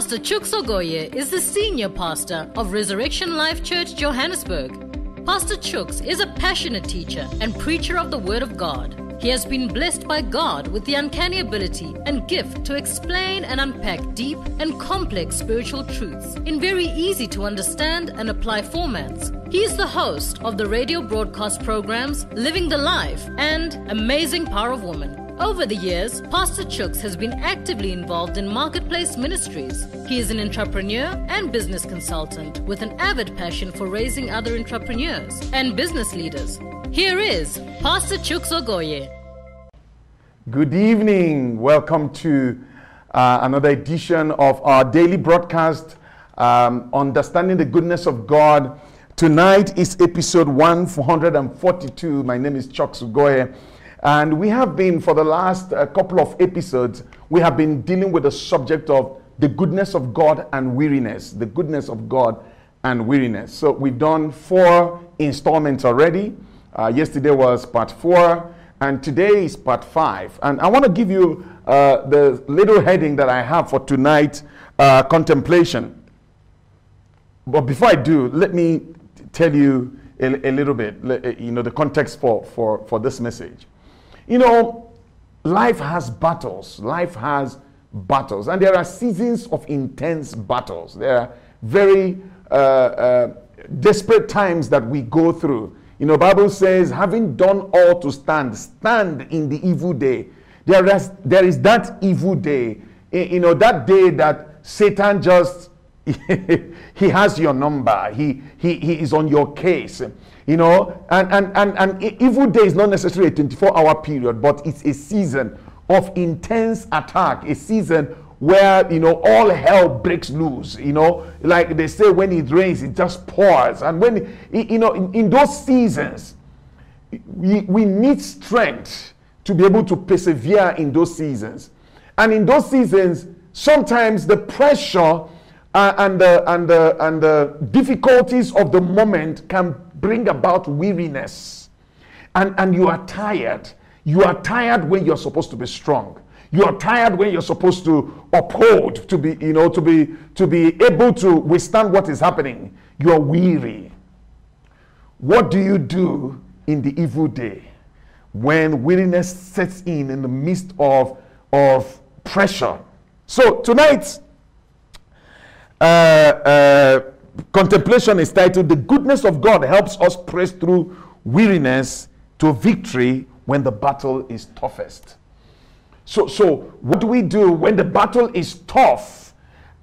Pastor Chooks Ogoye is the senior pastor of Resurrection Life Church Johannesburg. Pastor Chooks is a passionate teacher and preacher of the Word of God. He has been blessed by God with the uncanny ability and gift to explain and unpack deep and complex spiritual truths in very easy to understand and apply formats. He is the host of the radio broadcast programs Living the Life and Amazing Power of Woman. Over the years, Pastor Chooks has been actively involved in marketplace ministries. He is an entrepreneur and business consultant with an avid passion for raising other entrepreneurs and business leaders. Here is Pastor Chooks Ogoye. Good evening. Welcome to uh, another edition of our daily broadcast, um, Understanding the Goodness of God. Tonight is episode 142. My name is Chooks Ogoye. And we have been, for the last uh, couple of episodes, we have been dealing with the subject of the goodness of God and weariness. The goodness of God and weariness. So we've done four installments already. Uh, yesterday was part four, and today is part five. And I want to give you uh, the little heading that I have for tonight uh, contemplation. But before I do, let me tell you a, a little bit, you know, the context for, for, for this message. You know, life has battles. Life has battles. And there are seasons of intense battles. There are very uh, uh, desperate times that we go through. You know, Bible says, having done all to stand, stand in the evil day. There is, there is that evil day. You know, that day that Satan just, he has your number. He, he, he is on your case. You know, and, and, and, and evil day is not necessarily a 24 hour period, but it's a season of intense attack, a season where, you know, all hell breaks loose. You know, like they say, when it rains, it just pours. And when, you know, in, in those seasons, we, we need strength to be able to persevere in those seasons. And in those seasons, sometimes the pressure uh, and, the, and, the, and the difficulties of the moment can bring about weariness. And, and you are tired. You are tired when you're supposed to be strong. You are tired when you're supposed to uphold, to be, you know, to be to be able to withstand what is happening. You are weary. What do you do in the evil day when weariness sets in in the midst of, of pressure? So tonight, uh, uh, contemplation is titled The Goodness of God Helps Us Press Through Weariness to Victory When the Battle is Toughest. So, so what do we do when the battle is tough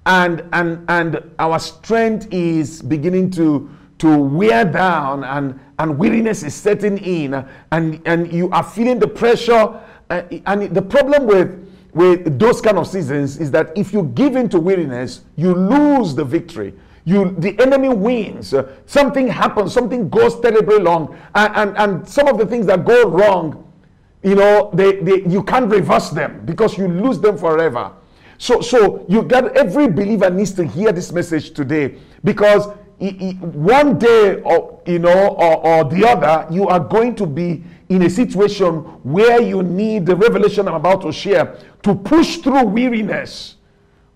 and, and, and our strength is beginning to, to wear down and, and weariness is setting in and, and you are feeling the pressure? Uh, and the problem with with those kind of seasons is that if you give in to weariness, you lose the victory you the enemy wins. Uh, something happens something goes terribly wrong and, and, and some of the things that go wrong you know they, they you can't reverse them because you lose them forever. So so you got every believer needs to hear this message today because one day or you know or, or the other you are going to be in a situation where you need the revelation i'm about to share to push through weariness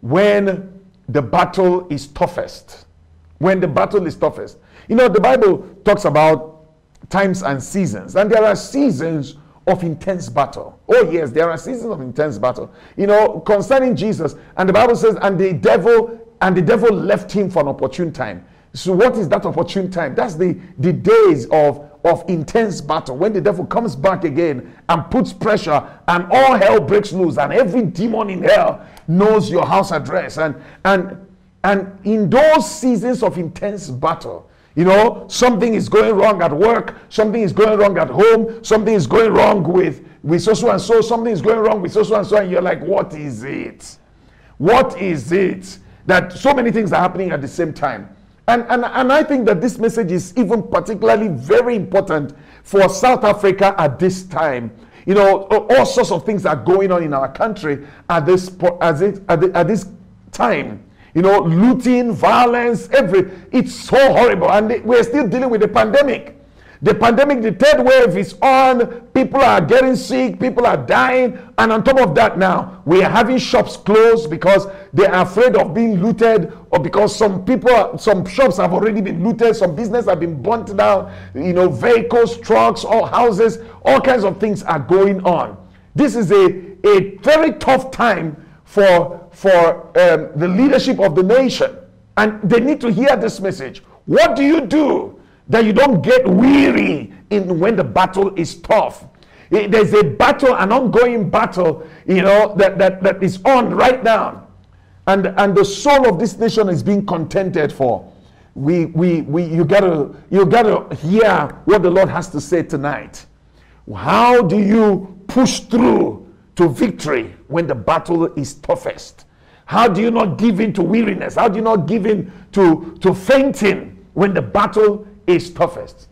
when the battle is toughest. When the battle is toughest. You know, the Bible talks about times and seasons, and there are seasons of intense battle. Oh, yes, there are seasons of intense battle. You know, concerning Jesus, and the Bible says, and the devil, and the devil left him for an opportune time. So, what is that opportune time? That's the, the days of of intense battle, when the devil comes back again and puts pressure and all hell breaks loose and every demon in hell knows your house address and and and in those seasons of intense battle you know something is going wrong at work something is going wrong at home something is going wrong with with so so and so something is going wrong with so so and so and you're like what is it? What is it that so many things are happening at the same time and, and, and I think that this message is even particularly very important for South Africa at this time. You know, all sorts of things are going on in our country at this, at this, at this time. You know, looting, violence, every it's so horrible. And we're still dealing with the pandemic. The pandemic, the third wave is on. People are getting sick. People are dying. And on top of that, now we are having shops closed because they are afraid of being looted or because some people, some shops have already been looted, some business have been burnt down, you know, vehicles, trucks, all houses, all kinds of things are going on. This is a, a very tough time for, for um, the leadership of the nation. And they need to hear this message. What do you do that you don't get weary in when the battle is tough? Eh, there's a battle, an ongoing battle, you know, that, that, that is on right now. And, and the soul of this nation is being contended for. We, we, we, you gotta, you gotta hear what the Lord has to say tonight. How do you push through to victory when the battle is toughest? How do you not give in to weariness? How do you not give in to, to fainting when the battle is toughest?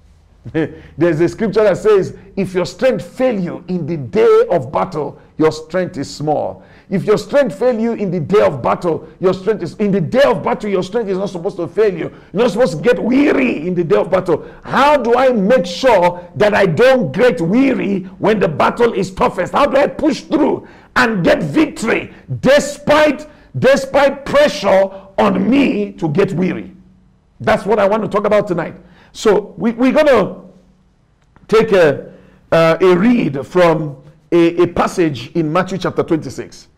There's a scripture that says, if your strength fail you in the day of battle, your strength is small. If your strength fail you in the day of battle, your strength is in the day of battle, your strength is not supposed to fail you. You're not supposed to get weary in the day of battle. How do I make sure that I don't get weary when the battle is toughest? How do I push through and get victory despite despite pressure on me to get weary? That's what I want to talk about tonight. So we, we're going to take a, uh, a read from a, a passage in Matthew chapter 26.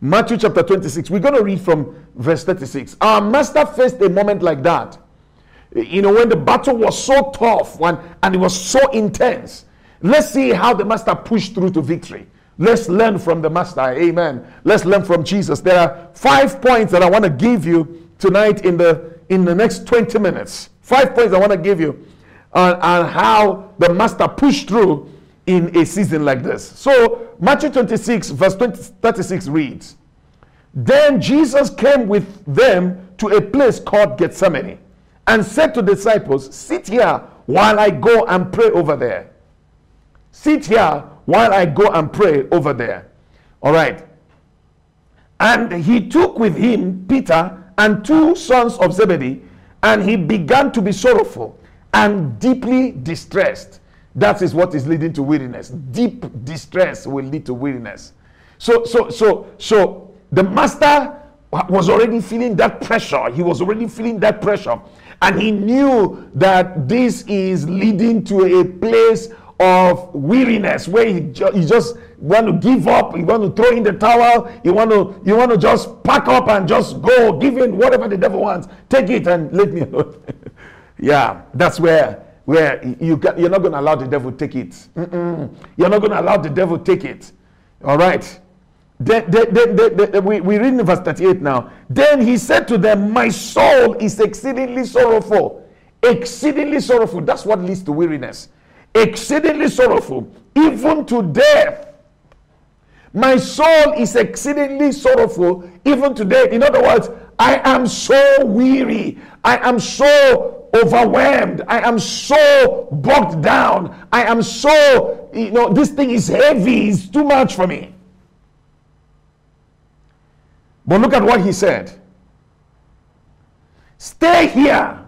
Matthew chapter 26. We're going to read from verse 36. Our master faced a moment like that. You know, when the battle was so tough and, and it was so intense. Let's see how the master pushed through to victory. Let's learn from the master. Amen. Let's learn from Jesus. There are five points that I want to give you tonight in the in the next 20 minutes. Five points I want to give you on, on how the master pushed through in a season like this. So, Matthew 26, verse 20, 36 reads Then Jesus came with them to a place called Gethsemane and said to disciples, Sit here while I go and pray over there. Sit here while I go and pray over there. All right. And he took with him Peter and two sons of Zebedee and he began to be sorrowful and deeply distressed. That is what is leading to weariness. Deep distress will lead to weariness. So, so, so, so the master was already feeling that pressure. He was already feeling that pressure. And he knew that this is leading to a place of weariness where he, ju- he just want to give up you want to throw in the towel you want to you want to just pack up and just go give in whatever the devil wants. Take it and let me alone. Yeah that's where where you got, you're not going to allow the devil take it. Mm-mm. you're not going to allow the devil take it. All right? Then, then, then, then, we, we read in verse 38 now. Then he said to them my soul is exceedingly sorrowful. Exceedingly sorrowful. That's what leads to weariness exceedingly sorrowful, even to death. My soul is exceedingly sorrowful, even to death. In other words, I am so weary. I am so overwhelmed. I am so bogged down. I am so, you know, this thing is heavy. It's too much for me. But look at what he said. Stay here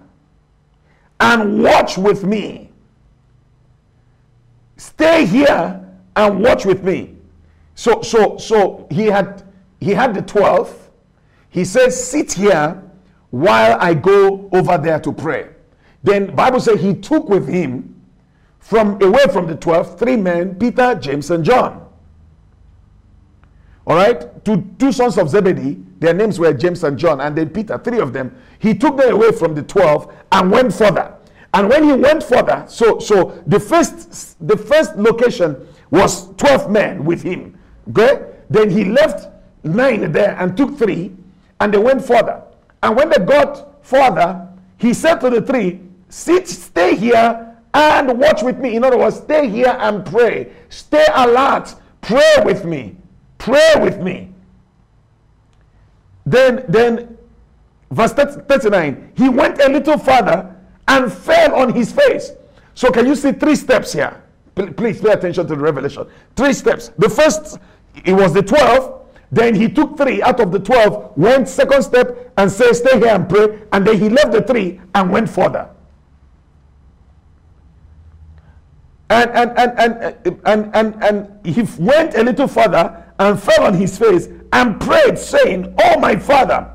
and watch with me stay here and watch with me. So, so, so he had he had the 12. He says, sit here while I go over there to pray. Then Bible says he took with him from away from the 12, three men, Peter, James, and John. All right, two, two sons of Zebedee, their names were James and John, and then Peter, three of them. He took them away from the 12 and went further. And when he went further, so so the first the first location was 12 men with him. Okay? Then he left nine there and took three, and they went further. And when they got further, he said to the three, Sit, stay here and watch with me. In other words, stay here and pray. Stay alert. Pray with me. Pray with me. Then, then, verse 39, he went a little further and fell on his face. So, can you see three steps here? Please pay attention to the revelation. Three steps. The first, it was the 12. Then he took three out of the 12, went second step and said, Stay here and pray. And then he left the three and went further. And, and, and, and, and, and, and he went a little further and fell on his face and prayed, saying, Oh, my father,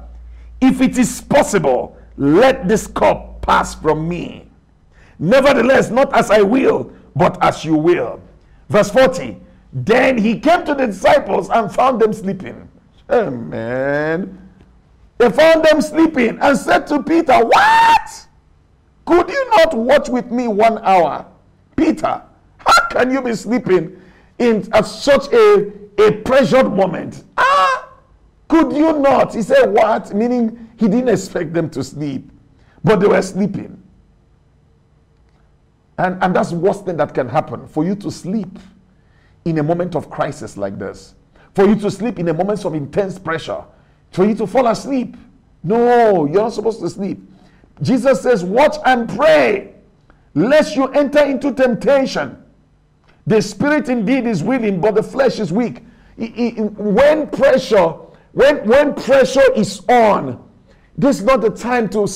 if it is possible, let this cup pass from me. Nevertheless, not as I will, but as you will. Verse 40 Then he came to the disciples and found them sleeping. Amen. They found them sleeping and said to Peter, What? Could you not watch with me one hour? Peter, how can you be sleeping in at such a, a pressured moment? Ah, could you not? He said, What? Meaning he didn't expect them to sleep, but they were sleeping. And, and that's the worst thing that can happen for you to sleep in a moment of crisis like this, for you to sleep in a moment of intense pressure, for you to fall asleep. No, you're not supposed to sleep. Jesus says, Watch and pray, lest you enter into temptation. The spirit indeed is willing, but the flesh is weak. When pressure, when, when pressure is on, this is not the time to,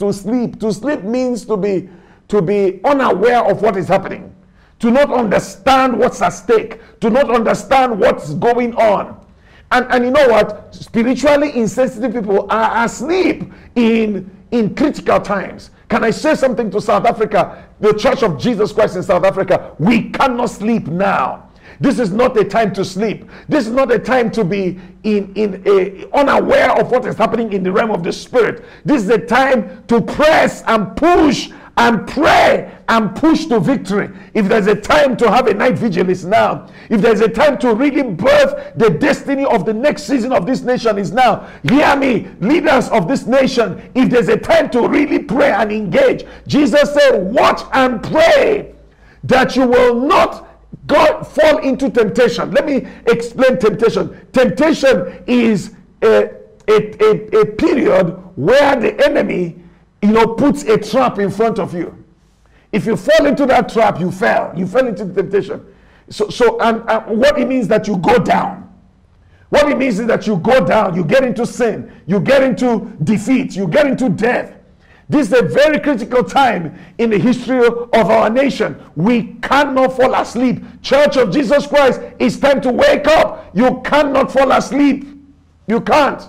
to sleep. To sleep means to be to be unaware of what is happening, to not understand what's at stake, to not understand what's going on. And, and you know what? Spiritually insensitive people are asleep in, in critical times. Can I say something to South Africa, the Church of Jesus Christ in South Africa? We cannot sleep now. This is not a time to sleep. This is not a time to be in, in a, unaware of what is happening in the realm of the spirit. This is a time to press and push and pray and push to victory. If there's a time to have a night vigil, it's now. If there's a time to really birth the destiny of the next season of this nation, is now. Hear me, leaders of this nation. If there's a time to really pray and engage, Jesus said, Watch and pray that you will not go fall into temptation. Let me explain temptation. Temptation is a, a, a, a period where the enemy you know, puts a trap in front of you. If you fall into that trap, you fell. You fell into temptation. So, so and, and what it means that you go down. What it means is that you go down, you get into sin, you get into defeat, you get into death. This is a very critical time in the history of our nation. We cannot fall asleep. Church of Jesus Christ, it's time to wake up. You cannot fall asleep. You can't.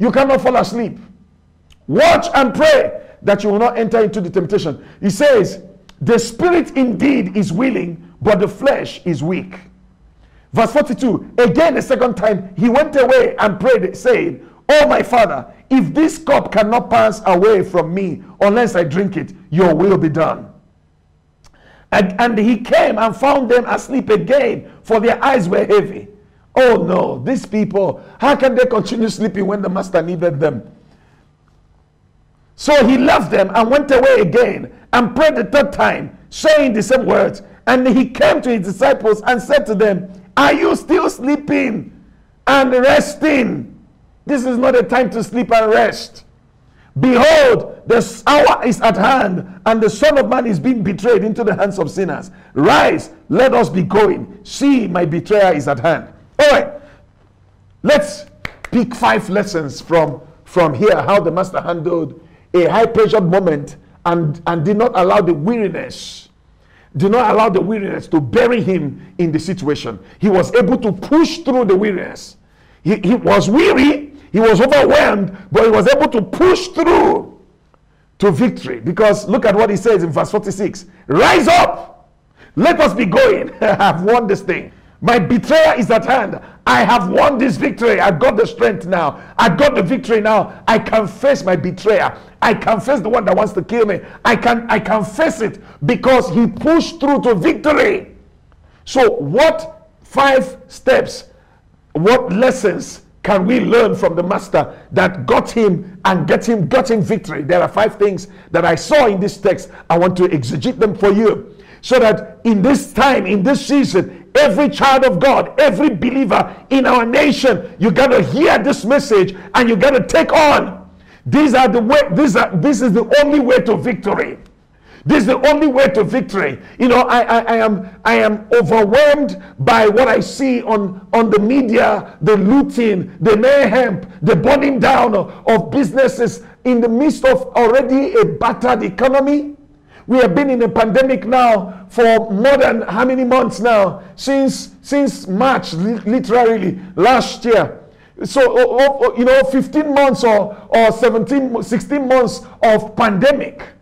You cannot fall asleep. Watch and pray that you will not enter into the temptation. He says, The spirit indeed is willing, but the flesh is weak. Verse 42 Again, the second time, he went away and prayed, saying, Oh, my father, if this cup cannot pass away from me unless I drink it, your will be done. And, and he came and found them asleep again, for their eyes were heavy. Oh no, these people, how can they continue sleeping when the master needed them? So he left them and went away again and prayed the third time, saying the same words. And he came to his disciples and said to them, Are you still sleeping and resting? This is not a time to sleep and rest. Behold, the hour is at hand, and the Son of Man is being betrayed into the hands of sinners. Rise, let us be going. See, my betrayer is at hand. All right, let's pick five lessons from, from here how the Master handled a high pressured moment and, and did not allow the weariness, did not allow the weariness to bury him in the situation. He was able to push through the weariness. He, he was weary, he was overwhelmed, but he was able to push through to victory. Because look at what he says in verse 46 Rise up, let us be going. I've won this thing. My betrayer is at hand. I have won this victory. I've got the strength now. I've got the victory now. I can face my betrayer. I can face the one that wants to kill me. I can I can face it because he pushed through to victory. So what five steps, what lessons can we learn from the master that got him and get him got him victory? There are five things that I saw in this text. I want to exegete them for you so that in this time, in this season, every child of God, every believer in our nation, you got to hear this message and you got to take on. These are the way, these are, this is the only way to victory. This is the only way to victory. You know, I, I, I, am I am overwhelmed by what I see on, on the media, the looting, the mayhem, the burning down of, of businesses in the midst of already a battered economy. We have been in a pandemic now for more than how many months now? Since since March, literally last year. So, you know, 15 months or, or 17, 16 months of pandemic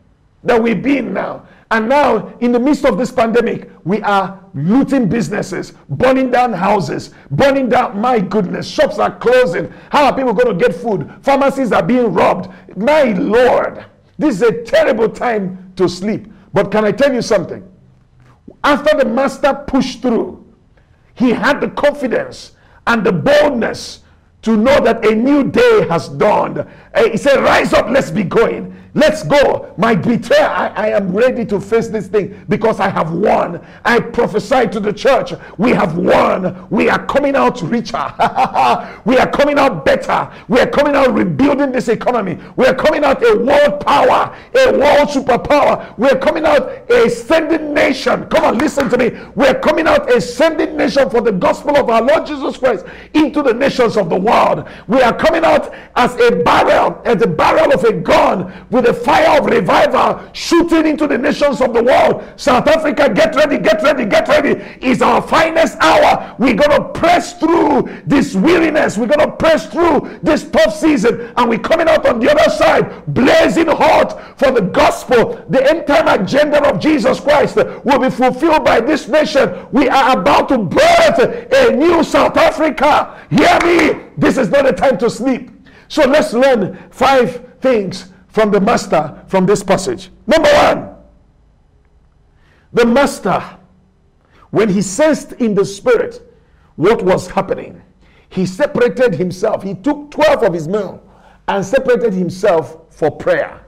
that we've been now. And now, in the midst of this pandemic, we are looting businesses, burning down houses, burning down. My goodness, shops are closing. How are people going to get food? Pharmacies are being robbed. My Lord, this is a terrible time to sleep. But can I tell you something? After the master pushed through, he had the confidence and the boldness to know that a new day has dawned. Eh, he said, Rise up, let's be going. Let's go. My betrayer, I, I, am ready to face this thing because I have won. I prophesy to the church. We have won. We are coming out richer. we are coming out better. We are coming out rebuilding this economy. We are coming out a world power, a world superpower. We are coming out a sending nation. Come on, listen to me. We are coming out a sending nation for the gospel of our Lord Jesus Christ into the nations of the world. We are coming out as a barrel, as a barrel of a gun with the fire of revival shooting into the nations of the world. South Africa, get ready, get ready, get ready. It's our finest hour. We're going to press through this weariness. We're going to press through this tough season. And we're coming out on the other side, blazing hot for the gospel. The end time agenda of Jesus Christ will be fulfilled by this nation. We are about to birth a new South Africa. Hear me. This is not a time to sleep. So let's learn five things from the master from this passage. Number one, the master, when he sensed in the spirit what was happening, he separated himself. He took 12 of his men and separated himself for prayer.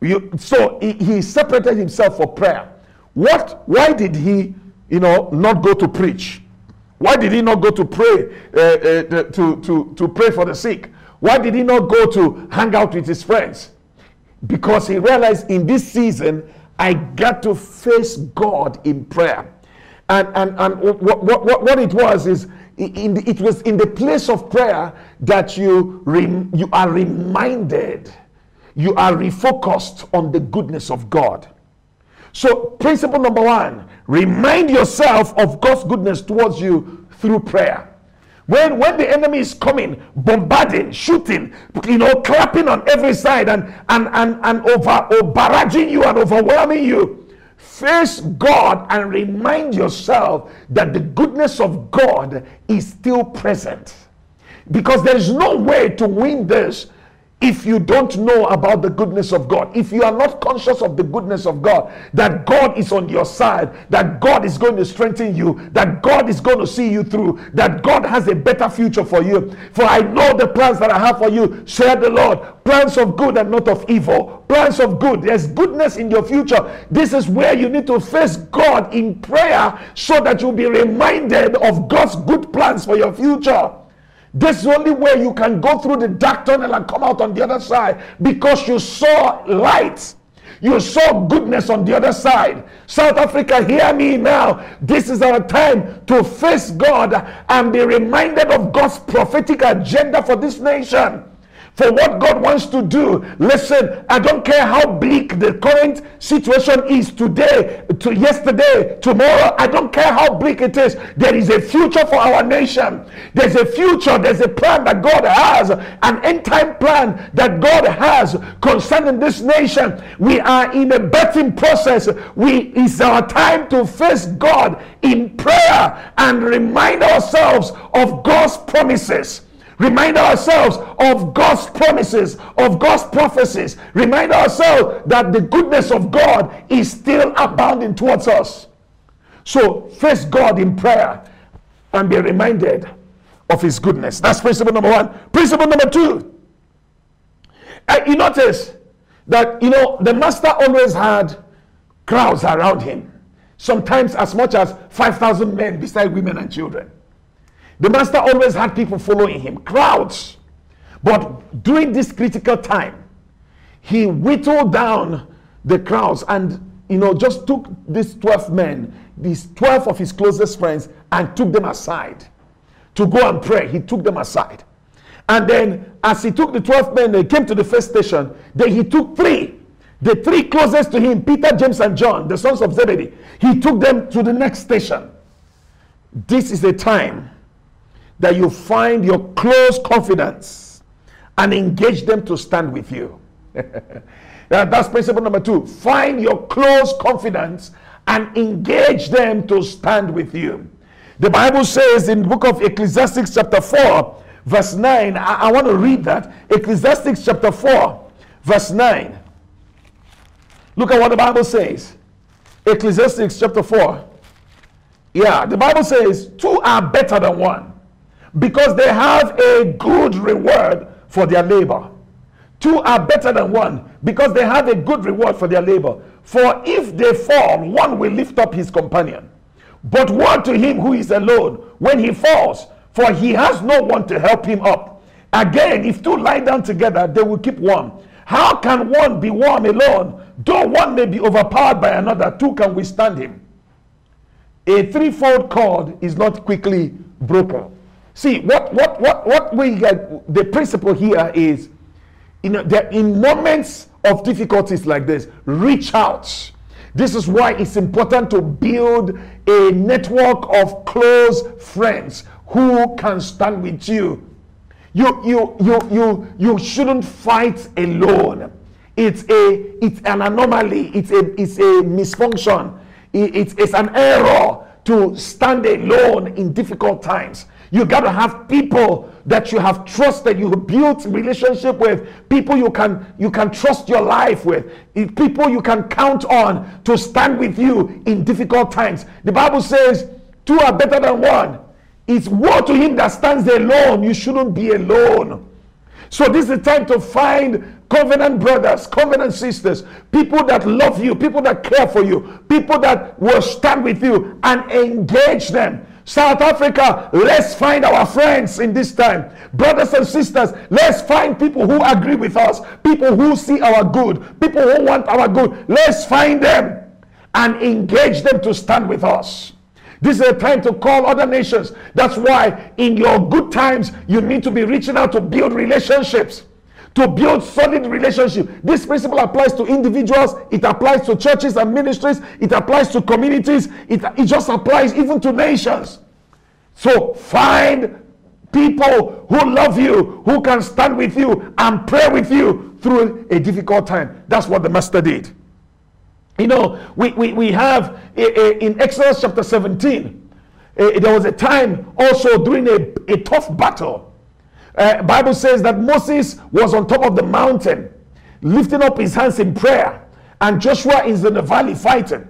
You, so he, he separated himself for prayer. What? Why did he, you know, not go to preach? Why did he not go to pray uh, uh, to, to, to pray for the sick? Why did he not go to hang out with his friends? Because he realized in this season, I got to face God in prayer. And, and, and what, what, what it was is, in the, it was in the place of prayer that you, rem, you are reminded, you are refocused on the goodness of God. So, principle number one remind yourself of God's goodness towards you through prayer. When, when the enemy is coming, bombarding, shooting, you know, clapping on every side and, and, and, and over, or barraging you and overwhelming you, face God and remind yourself that the goodness of God is still present. Because there is no way to win this if you don't know about the goodness of God, if you are not conscious of the goodness of God, that God is on your side, that God is going to strengthen you, that God is going to see you through, that God has a better future for you. For I know the plans that I have for you, said the Lord, plans of good and not of evil, plans of good. There's goodness in your future. This is where you need to face God in prayer so that you'll be reminded of God's good plans for your future. This is the only way you can go through the dark tunnel and come out on the other side because you saw light. You saw goodness on the other side. South Africa, hear me now. This is our time to face God and be reminded of God's prophetic agenda for this nation for what God wants to do. Listen, I don't care how bleak the current situation is today, to yesterday, tomorrow. I don't care how bleak it is. There is a future for our nation. There's a future. There's a plan that God has, an end time plan that God has concerning this nation. We are in a betting process. We it's our time to face God in prayer and remind ourselves of God's promises. Remind ourselves of God's promises, of God's prophecies. Remind ourselves that the goodness of God is still abounding towards us. So face God in prayer and be reminded of his goodness. That's principle number one. Principle number two. Uh, you notice that, you know, the master always had crowds around him. Sometimes as much as 5,000 men beside women and children. The master always had people following him, crowds. But during this critical time, he whittled down the crowds and you know just took these 12 men, these 12 of his closest friends, and took them aside to go and pray. He took them aside. And then, as he took the 12 men, they came to the first station. Then he took three, the three closest to him, Peter, James, and John, the sons of Zebedee. He took them to the next station. This is the time that you find your close confidence and engage them to stand with you. that's principle number two. Find your close confidence and engage them to stand with you. The Bible says in the book of Ecclesiastes, chapter 4, verse 9, I, I want to read that. Ecclesiastes, chapter 4, verse 9. Look at what the Bible says. Ecclesiastes, chapter 4. Yeah, the Bible says, two are better than one because they have a good reward for their labor. Two are better than one because they have a good reward for their labor. For if they fall, one will lift up his companion. But woe to him who is alone when he falls, for he has no one to help him up. Again, if two lie down together, they will keep warm. How can one be warm alone? Though one may be overpowered by another, two can withstand him. A threefold cord is not quickly broken. See, what what what what we get the principle here is you know that in moments of difficulties like this, reach out. This is why it's important to build a network of close friends who can stand with you. You you you you you shouldn't fight alone. It's a it's an anomaly. It's a it's a misfunction. It, it's, it's an error to stand alone in difficult times. You got to have people that you have trusted, you built relationship with, people you can you can trust your life with, people you can count on to stand with you in difficult times. The Bible says, two are better than one. It's woe to him that stands alone. You shouldn't be alone. So this is the time to find covenant brothers, covenant sisters, people that love you, people that care for you, people that will stand with you and engage them. South Africa, let's find our friends in this time. Brothers and sisters, let's find people who agree with us, people who see our good, people who want our good. Let's find them and engage them to stand with us. This is a time to call other nations. That's why in your good times, you need to be reaching out to build relationships to build solid relationship. This principle applies to individuals, it applies to churches and ministries, it applies to communities, it, it just applies even to nations. So find people who love you, who can stand with you and pray with you through a difficult time. That's what the master did. You know, we, we, we have a, a, in Exodus chapter 17, a, there was a time also during a, a tough battle uh, Bible says that Moses was on top of the mountain, lifting up his hands in prayer, and Joshua is in the valley fighting.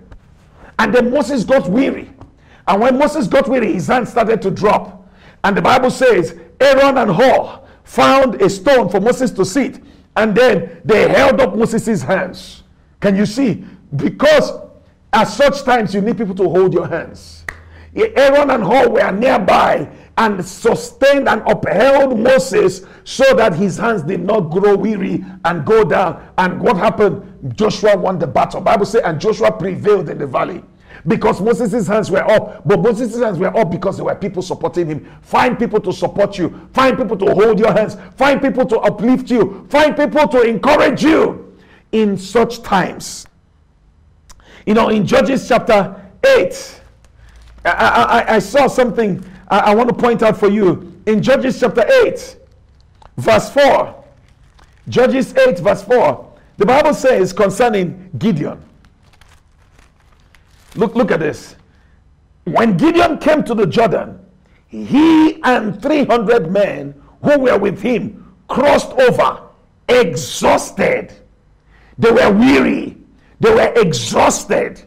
And then Moses got weary. And when Moses got weary, his hands started to drop. And the Bible says Aaron and Hur found a stone for Moses to sit. And then they held up Moses' hands. Can you see? Because at such times you need people to hold your hands. Aaron and Hur were nearby and sustained and upheld Moses so that his hands did not grow weary and go down. And what happened? Joshua won the battle. Bible says, and Joshua prevailed in the valley because Moses' hands were up. But Moses' hands were up because there were people supporting him. Find people to support you. Find people to hold your hands. Find people to uplift you. Find people to encourage you in such times. You know, in Judges chapter 8, I, I, I saw something I, I want to point out for you in Judges chapter 8, verse 4. Judges 8, verse 4. The Bible says concerning Gideon. Look, look at this. When Gideon came to the Jordan, he and 300 men who were with him crossed over, exhausted. They were weary, they were exhausted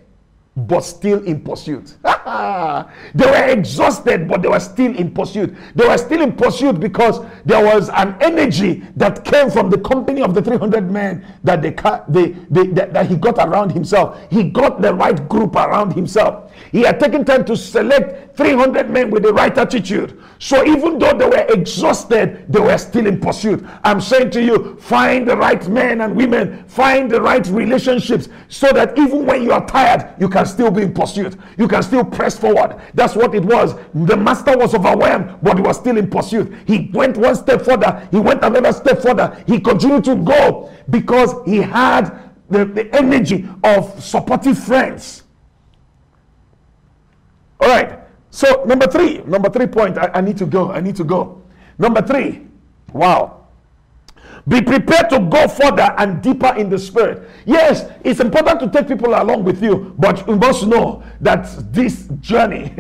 but still in pursuit. they were exhausted, but they were still in pursuit. They were still in pursuit because there was an energy that came from the company of the 300 men that, they, they, they, that, that he got around himself. He got the right group around himself. He had taken time to select 300 men with the right attitude. So even though they were exhausted, they were still in pursuit. I'm saying to you, find the right men and women, find the right relationships so that even when you are tired, you can can still be in pursuit. You can still press forward. That's what it was. The master was overwhelmed, but he was still in pursuit. He went one step further. He went another step further. He continued to go because he had the, the energy of supportive friends. All right. So, number three, number three point, I, I need to go. I need to go. Number three, wow. Be prepared to go further and deeper in the spirit. Yes, it's important to take people along with you, but you must know that this journey,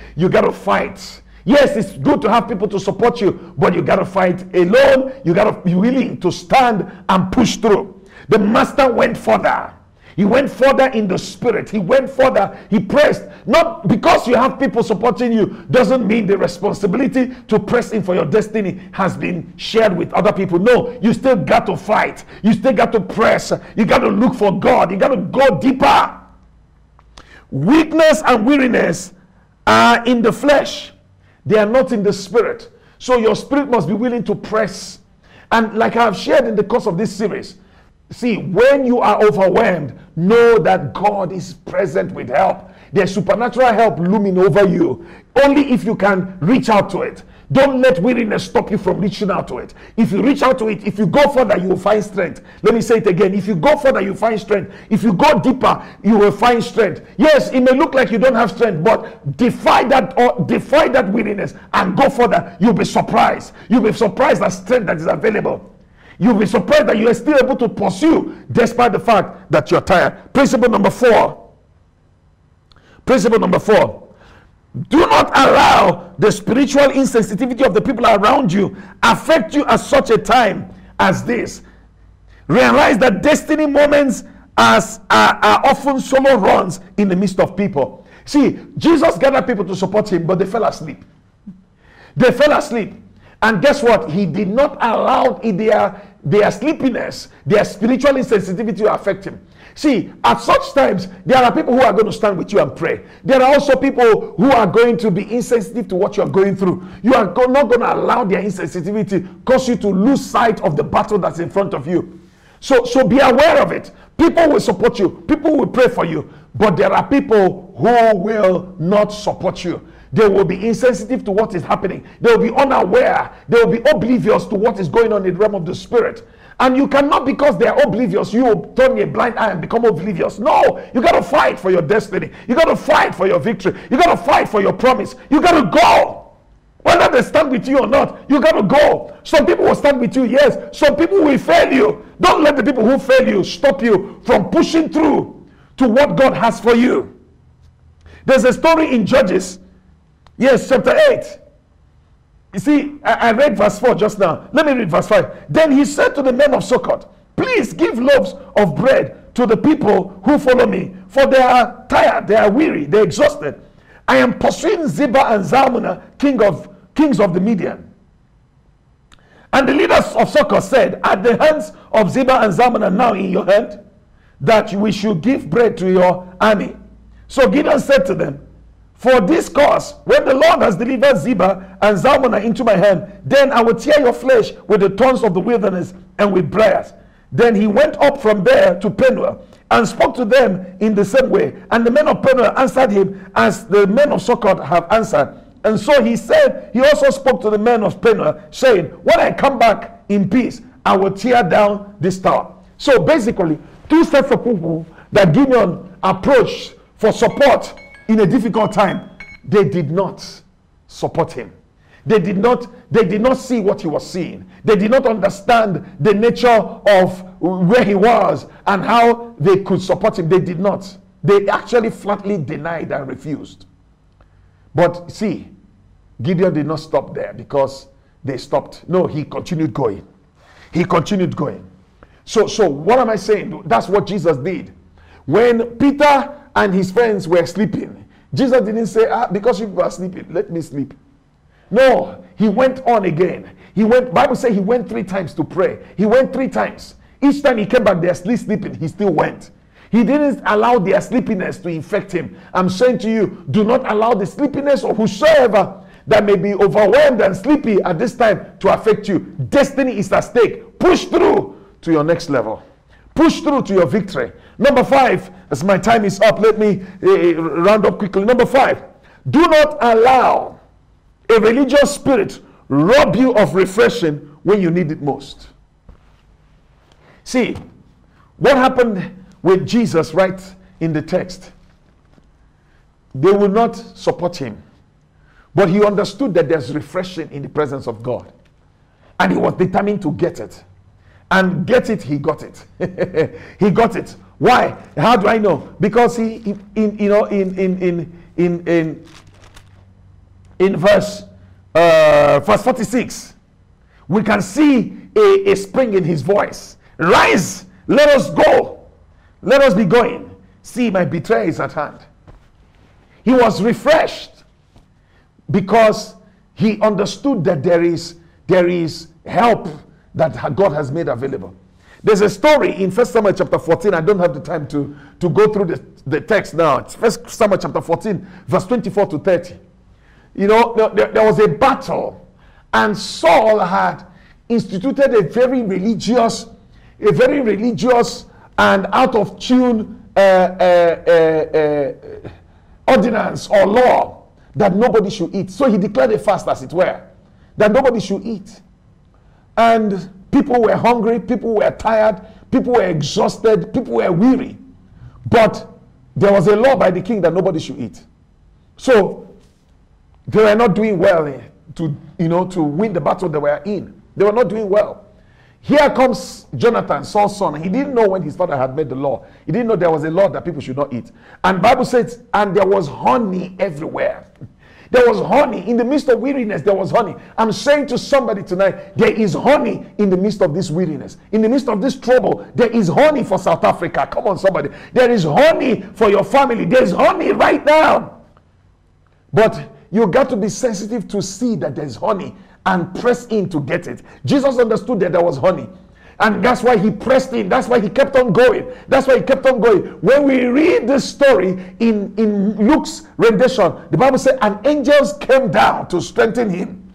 you got to fight. Yes, it's good to have people to support you, but you got to fight alone. You got to be willing to stand and push through. The master went further. He went further in the spirit. He went further. He pressed. Not because you have people supporting you doesn't mean the responsibility to press in for your destiny has been shared with other people. No, you still got to fight. You still got to press. You got to look for God. You got to go deeper. Weakness and weariness are in the flesh, they are not in the spirit. So your spirit must be willing to press. And like I have shared in the course of this series, See, when you are overwhelmed, know that God is present with help. There's supernatural help looming over you. Only if you can reach out to it. Don't let weariness stop you from reaching out to it. If you reach out to it, if you go further, you will find strength. Let me say it again. If you go further, you find strength. If you go deeper, you will find strength. Yes, it may look like you don't have strength, but defy that or defy that weariness and go further. You'll be surprised. You'll be surprised at strength that is available. You'll be surprised that you are still able to pursue despite the fact that you're tired. Principle number four. Principle number four. Do not allow the spiritual insensitivity of the people around you affect you at such a time as this. Realize that destiny moments as are, are often solo runs in the midst of people. See, Jesus gathered people to support him, but they fell asleep. They fell asleep. And guess what? He did not allow their, their sleepiness, their spiritual insensitivity to affect him. See, at such times, there are people who are going to stand with you and pray. There are also people who are going to be insensitive to what you are going through. You are not going to allow their insensitivity cause you to lose sight of the battle that's in front of you. So, so be aware of it. People will support you. People will pray for you. But there are people who will not support you. They will be insensitive to what is happening. They will be unaware. They will be oblivious to what is going on in the realm of the spirit. And you cannot, because they are oblivious, you turn a blind eye and become oblivious. No, you got to fight for your destiny. You got to fight for your victory. You got to fight for your promise. You got to go. Whether they stand with you or not, you got to go. Some people will stand with you, yes. Some people will fail you. Don't let the people who fail you stop you from pushing through to what God has for you. There's a story in Judges Yes, chapter 8. You see, I, I, read verse 4 just now. Let me read verse 5. Then he said to the men of Succoth, Please give loaves of bread to the people who follow me, for they are tired, they are weary, they are exhausted. I am pursuing Zebah and Zalmunna, king of kings of the Midian. And the leaders of Succoth said, Are the hands of Zebah and Zalmunna now in your hand, that we should give bread to your army? So Gideon said to them, for this cause, when the Lord has delivered Zebah and Zalmunna into my hand, then I will tear your flesh with the thorns of the wilderness and with briars. Then he went up from there to Penuel and spoke to them in the same way. And the men of Penuel answered him as the men of Succoth have answered. And so he said, he also spoke to the men of Penuel, saying, When I come back in peace, I will tear down this tower. So basically, two sets of people that Gideon approached for support in a difficult time, they did not support him. They did not, they did not see what he was seeing. They did not understand the nature of where he was and how they could support him. They did not. They actually flatly denied and refused. But see, Gideon did not stop there because they stopped. No, he continued going. He continued going. So, so what am I saying? That's what Jesus did. When Peter and his friends were sleeping. Jesus didn't say, ah, because you are sleeping, let me sleep. No, he went on again. He went, Bible says he went three times to pray. He went three times. Each time he came back, they're still sleeping. He still went. He didn't allow their sleepiness to infect him. I'm saying to you, do not allow the sleepiness of whosoever that may be overwhelmed and sleepy at this time to affect you. Destiny is at stake. Push through to your next level. Push through to your victory. Number five, as my time is up, let me uh, round up quickly. Number five, do not allow a religious spirit rob you of refreshing when you need it most. See, what happened with Jesus right in the text? They will not support him. But he understood that there's refreshing in the presence of God. And he was determined to get it. And get it, he got it. he got it. Why? How do I know? Because he, in you know in in in in in, in verse uh, verse 46, we can see a, a spring in his voice. Rise, let us go. Let us be going. See, my betrayer is at hand. He was refreshed because he understood that there is there is help that God has made available. There's a story in First Samuel chapter 14. I don't have the time to, to go through the, the text now. It's First Samuel chapter 14, verse 24 to 30. You know, there, there was a battle, and Saul had instituted a very religious, a very religious and out of tune uh, uh, uh, uh ordinance or law that nobody should eat. So he declared a fast, as it were, that nobody should eat. And people were hungry, people were tired, people were exhausted, people were weary. But there was a law by the king that nobody should eat. So they were not doing well eh, to, you know, to win the battle they were in. They were not doing well. Here comes Jonathan, Saul's son. He didn't know when his father had made the law. He didn't know there was a law that people should not eat. And Bible says, and there was honey everywhere. There was honey in the midst of weariness. There was honey. I'm saying to somebody tonight, there is honey in the midst of this weariness. In the midst of this trouble, there is honey for South Africa. Come on, somebody. There is honey for your family. There's honey right now. But you got to be sensitive to see that there's honey and press in to get it. Jesus understood that there was honey. And that's why he pressed in. That's why he kept on going. That's why he kept on going. When we read this story in, in Luke's rendition, the Bible said, and angels came down to strengthen him.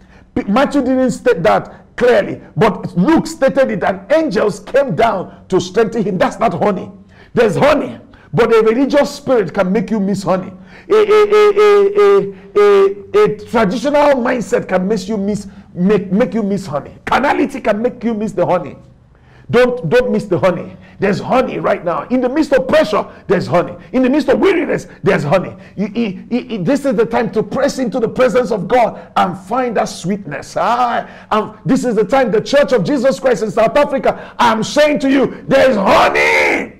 Matthew didn't state that clearly, but Luke stated it, and angels came down to strengthen him. That's not honey. There's honey, but a religious spirit can make you miss honey. A, a, a, a, a, a, traditional mindset can make you miss make, make you miss honey. Carnality can make you miss the honey. Don't, don't miss the honey. There's honey right now. In the midst of pressure, there's honey. In the midst of weariness, there's honey. You, you, you, this is the time to press into the presence of God and find that sweetness. Ah, and this is the time the Church of Jesus Christ in South Africa, I'm saying to you, there's honey.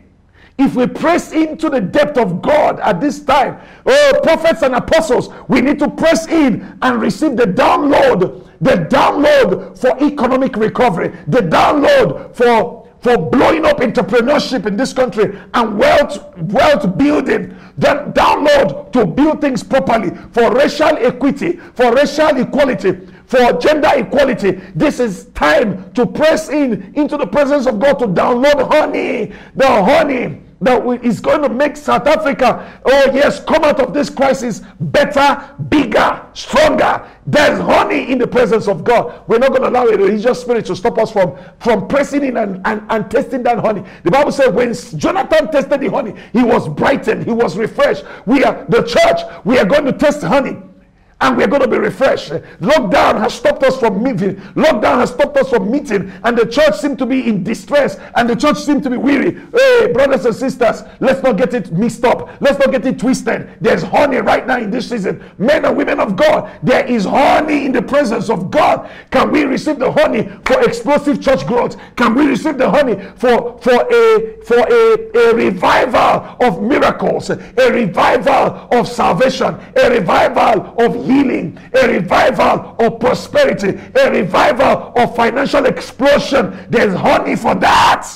If we press into the depth of God at this time, oh, prophets and apostles, we need to press in and receive the download, the download for economic recovery, the download for for blowing up entrepreneurship in this country and wealth wealth building. Then download to build things properly for racial equity for racial equality for gender equality. This is time to press in into the presence of god to download honey the honey that is going to make South Africa, oh yes, come out of this crisis better, bigger, stronger. There's honey in the presence of God. We're not going to allow a religious spirit to stop us from, from pressing in and, and, and tasting that honey. The Bible says when Jonathan tasted the honey, he was brightened, he was refreshed. We are the church, we are going to taste honey and we're going to be refreshed. Lockdown has stopped us from meeting. Lockdown has stopped us from meeting, and the church seemed to be in distress, and the church seemed to be weary. Hey, brothers and sisters, let's not get it mixed up. Let's not get it twisted. There's honey right now in this season. Men and women of God, there is honey in the presence of God. Can we receive the honey for explosive church growth? Can we receive the honey for for a for a, a revival of miracles, a revival of salvation, a revival of healing, a revival of prosperity, a revival of financial explosion. There's honey for that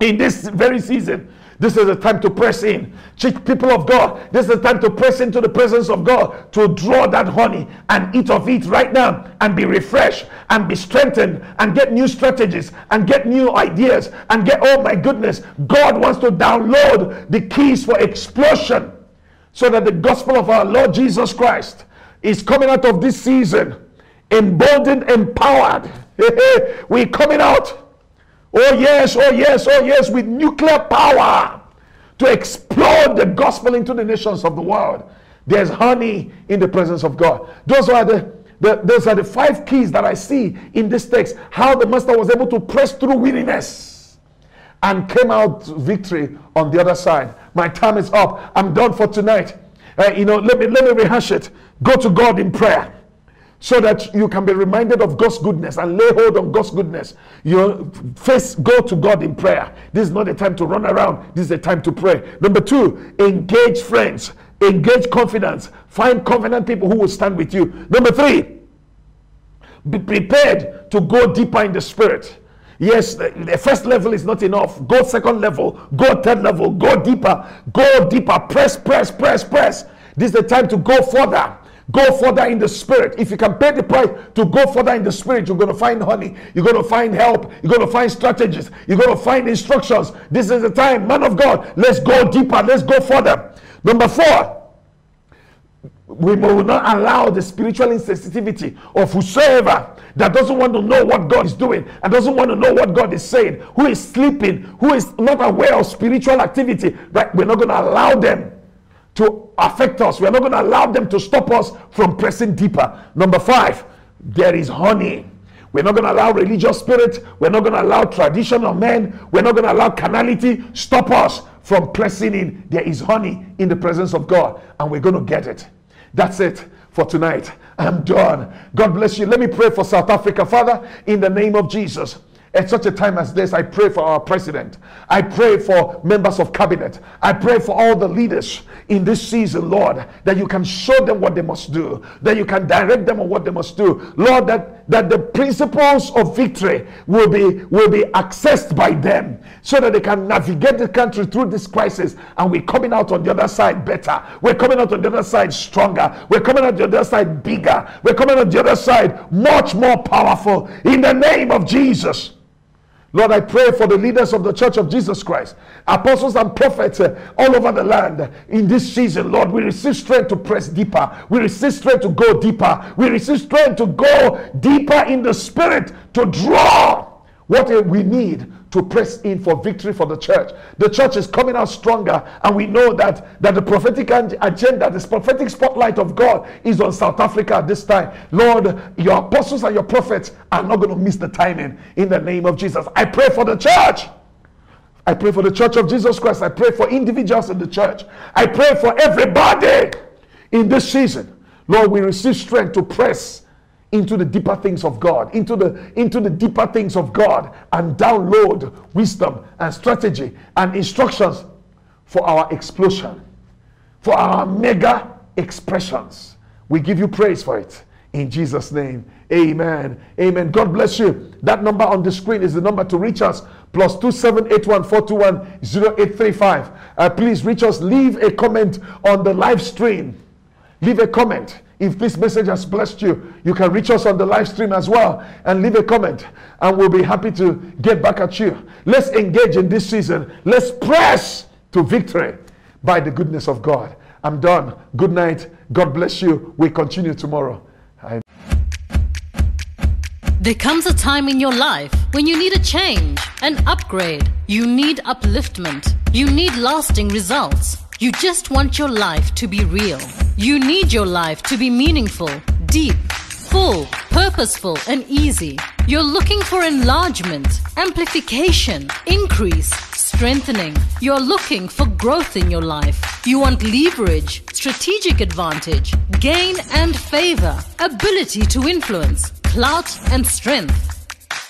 in this very season. This is the time to press in. People of God, this is the time to press into the presence of God to draw that honey and eat of it right now and be refreshed and be strengthened and get new strategies and get new ideas and get, oh my goodness, God wants to download the keys for explosion so that the gospel of our Lord Jesus Christ is coming out of this season emboldened, empowered. We're coming out. Oh, yes, oh, yes, oh, yes, with nuclear power to explode the gospel into the nations of the world. There's honey in the presence of God. Those are the, the, those are the five keys that I see in this text. How the master was able to press through weariness and came out victory on the other side. My time is up. I'm done for tonight. Uh, you know, let me let me rehash it. Go to God in prayer so that you can be reminded of God's goodness and lay hold on God's goodness. You face go to God in prayer. This is not a time to run around. This is a time to pray. Number two, engage friends, engage confidence, find confident people who will stand with you. Number three, be prepared to go deeper in the spirit. Yes, the, the, first level is not enough. Go second level, go third level, go deeper, go deeper, press, press, press, press. This is the time to go further. Go further in the spirit. If you can pay the price to go further in the spirit, you're going to find honey. You're going to find help. You're going to find strategies. You're going to find instructions. This is the time, man of God. Let's go deeper. Let's go further. Number four, we will not allow the spiritual insensitivity of whosoever that doesn't want to know what God is doing and doesn't want to know what God is saying, who is sleeping, who is not aware of spiritual activity, right? We're not going to allow them to affect us. We're not going to allow them to stop us from pressing deeper. Number five, there is honey. We're not going to allow religious spirit. We're not going to allow traditional men. We're not going to allow carnality stop us from pressing in. There is honey in the presence of God, and we're going to get it. That's it for tonight. I'm done. God bless you. Let me pray for South Africa. Father, in the name of Jesus. At such a time as this, I pray for our president. I pray for members of cabinet. I pray for all the leaders in this season, Lord, that you can show them what they must do, that you can direct them on what they must do. Lord, that, that the principles of victory will be, will be accessed by them so that they can navigate the country through this crisis. And we're coming out on the other side better. We're coming out on the other side stronger. We're coming out on the other side bigger. We're coming out on the other side much more powerful in the name of Jesus. Lord, I pray for the leaders of the Church of Jesus Christ, apostles and prophets uh, all over the land in this season. Lord, we receive strength to press deeper. We receive strength to go deeper. We receive strength to go deeper in the spirit to draw what we need to press in for victory for the church. The church is coming out stronger, and we know that, that the prophetic agenda, this prophetic spotlight of God is on South Africa at this time. Lord, your apostles and your prophets are not going to miss the timing in the name of Jesus. I pray for the church. I pray for the church of Jesus Christ. I pray for individuals in the church. I pray for everybody in this season. Lord, we receive strength to press into the deeper things of God, into the into the deeper things of God, and download wisdom and strategy and instructions for our explosion, for our mega expressions. We give you praise for it. In Jesus' name, amen. Amen. God bless you. That number on the screen is the number to reach us. Plus 2781 uh, please reach us. Leave a comment on the live stream. Leave a comment. If this message has blessed you, you can reach us on the live stream as well and leave a comment, and we'll be happy to get back at you. Let's engage in this season. Let's press to victory by the goodness of God. I'm done. Good night. God bless you. We continue tomorrow. I- there comes a time in your life when you need a change, an upgrade. You need upliftment. You need lasting results. You just want your life to be real. You need your life to be meaningful, deep, full, purposeful, and easy. You're looking for enlargement, amplification, increase, strengthening. You're looking for growth in your life. You want leverage, strategic advantage, gain and favor, ability to influence, clout and strength.